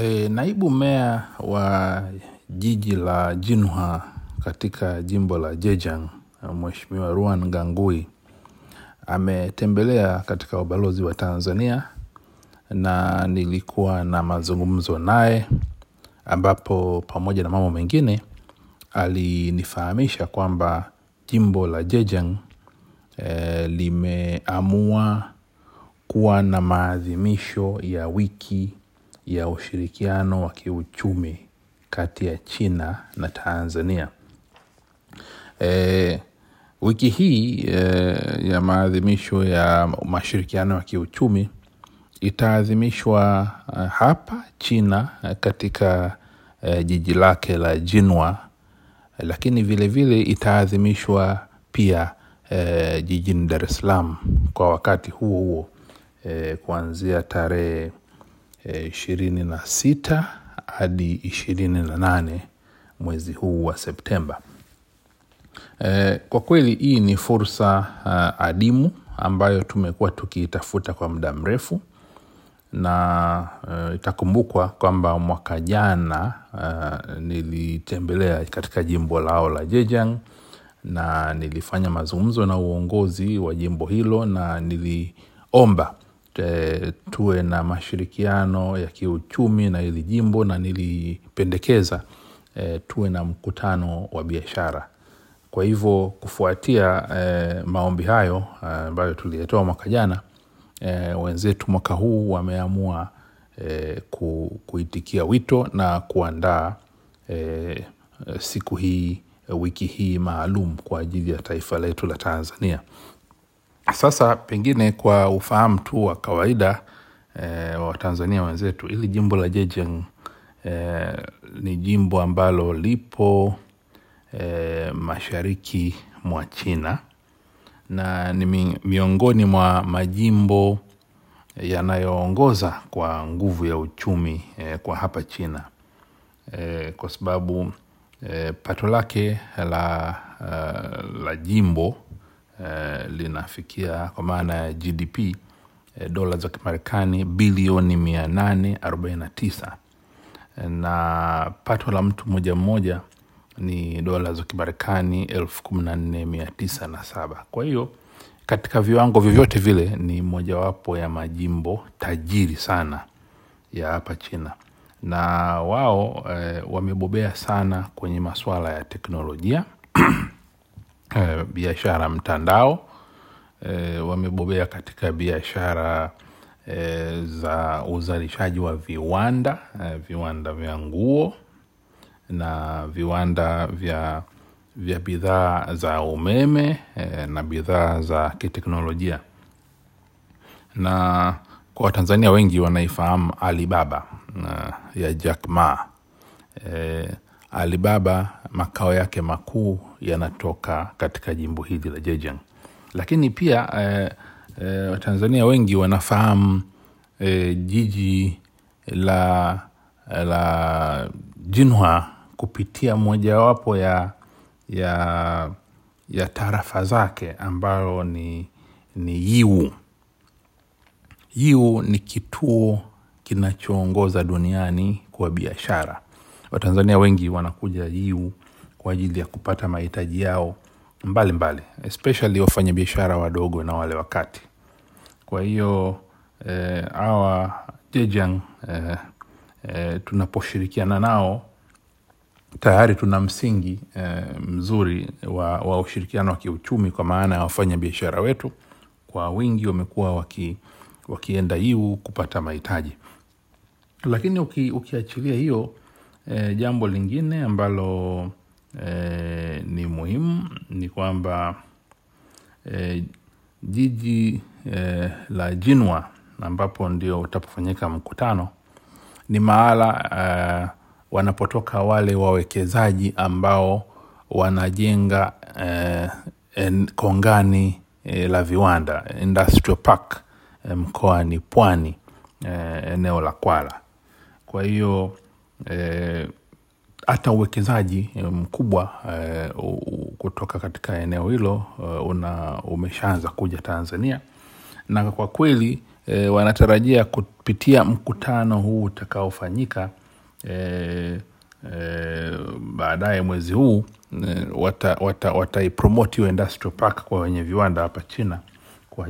E, naibu meya wa jiji la Jinhua katika jimbo la Zhejiang, Mheshimiwa Ruan Gangui ametembelea katika ubalozi wa Tanzania na nilikuwa na mazungumzo naye ambapo pamoja na mambo mengine alinifahamisha kwamba jimbo la Zhejiang e, limeamua kuwa na maadhimisho ya wiki ya ushirikiano wa kiuchumi kati ya China na Tanzania. E, wiki hii e, ya maadhimisho ya mashirikiano ya kiuchumi itaadhimishwa uh, hapa China uh, katika uh, jiji lake la Jinwa, lakini vilevile vile itaadhimishwa pia uh, jijini Dar es Salaam kwa wakati huo huo uh, kuanzia tarehe ishirini na sita hadi ishirini na nane mwezi huu wa Septemba. E, kwa kweli hii ni fursa uh, adimu ambayo tumekuwa tukiitafuta kwa muda mrefu na uh, itakumbukwa kwamba mwaka jana uh, nilitembelea katika jimbo lao la Jejang na nilifanya mazungumzo na uongozi wa jimbo hilo na niliomba e, tuwe na mashirikiano ya kiuchumi na hili jimbo na nilipendekeza e, tuwe na mkutano wa biashara kwa hivyo kufuatia e, maombi hayo ambayo tuliyatoa mwaka jana e, wenzetu mwaka huu wameamua e, ku, kuitikia wito na kuandaa e, siku hii wiki hii maalum kwa ajili ya taifa letu la Tanzania. Sasa pengine kwa ufahamu tu wa kawaida e, wa Tanzania wenzetu, ili jimbo la Zhejiang e, ni jimbo ambalo lipo e, mashariki mwa China na ni miongoni mwa majimbo yanayoongoza kwa nguvu ya uchumi e, kwa hapa China. E, kwa sababu e, pato lake la, la jimbo e, linafikia kwa maana ya GDP e, dola za Kimarekani bilioni mia nane arobaini na pato la mtu mmoja mmoja ni dola za Kimarekani elfu kumi na nne mia tisa na saba. Kwa hiyo katika viwango vyovyote vile ni mojawapo ya majimbo tajiri sana ya hapa China, na wao e, wamebobea sana kwenye masuala ya teknolojia biashara mtandao e, wamebobea katika biashara e, za uzalishaji wa viwanda e, viwanda vya nguo na viwanda vya vya bidhaa za umeme e, na bidhaa za kiteknolojia. Na kwa watanzania wengi wanaifahamu alibaba na ya Jack Ma. Eh, alibaba makao yake makuu yanatoka katika jimbo hili la Zhejiang lakini pia eh, eh, watanzania wengi wanafahamu eh, jiji la la Jinhua kupitia mojawapo ya ya ya tarafa zake ambayo ni ni Yiwu. Yiwu ni kituo kinachoongoza duniani kwa biashara. Watanzania wengi wanakuja yiu kwa ajili ya kupata mahitaji yao mbalimbali, especially wafanyabiashara wadogo na wale wakati. Kwa hiyo hawa eh, Jejang eh, eh, tunaposhirikiana nao tayari tuna msingi eh, mzuri wa, wa ushirikiano wa kiuchumi kwa maana ya wafanya biashara wetu kwa wingi wamekuwa waki, wakienda Yiwu kupata mahitaji lakini uki, ukiachilia hiyo e, jambo lingine ambalo e, ni muhimu ni kwamba e, jiji e, la Jinwa ambapo ndio utapofanyika mkutano ni mahala e, wanapotoka wale wawekezaji ambao wanajenga e, en, kongani e, la viwanda industrial park e, mkoani Pwani e, eneo la Kwala. Kwa hiyo hata e, uwekezaji mkubwa e, kutoka katika eneo hilo una umeshaanza kuja Tanzania. Na kwa kweli e, wanatarajia kupitia mkutano huu utakaofanyika e, e, baadaye mwezi huu e, wataipromoti wata, wata hiyo industrial park kwa wenye viwanda hapa China kwa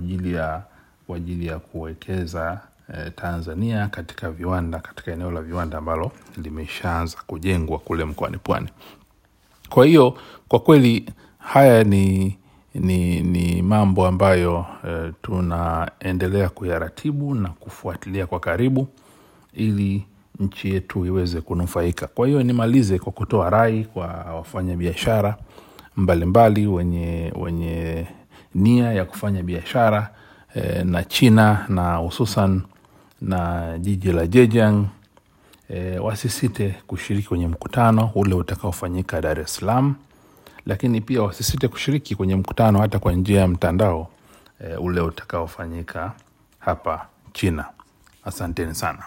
ajili ya kuwekeza eh, Tanzania katika viwanda katika eneo la viwanda ambalo limeshaanza kujengwa kule mkoani Pwani. Kwa hiyo kwa kweli haya ni ni, ni mambo ambayo e, tunaendelea kuyaratibu na kufuatilia kwa karibu ili nchi yetu iweze kunufaika. Kwa hiyo nimalize kwa kutoa rai kwa wafanyabiashara mbalimbali wenye, wenye nia ya kufanya biashara e, na China na hususan na jiji la Zhejiang e, wasisite kushiriki kwenye mkutano ule utakaofanyika Dar es Salaam, lakini pia wasisite kushiriki kwenye mkutano hata kwa njia ya mtandao e, ule utakaofanyika hapa China. Asanteni sana.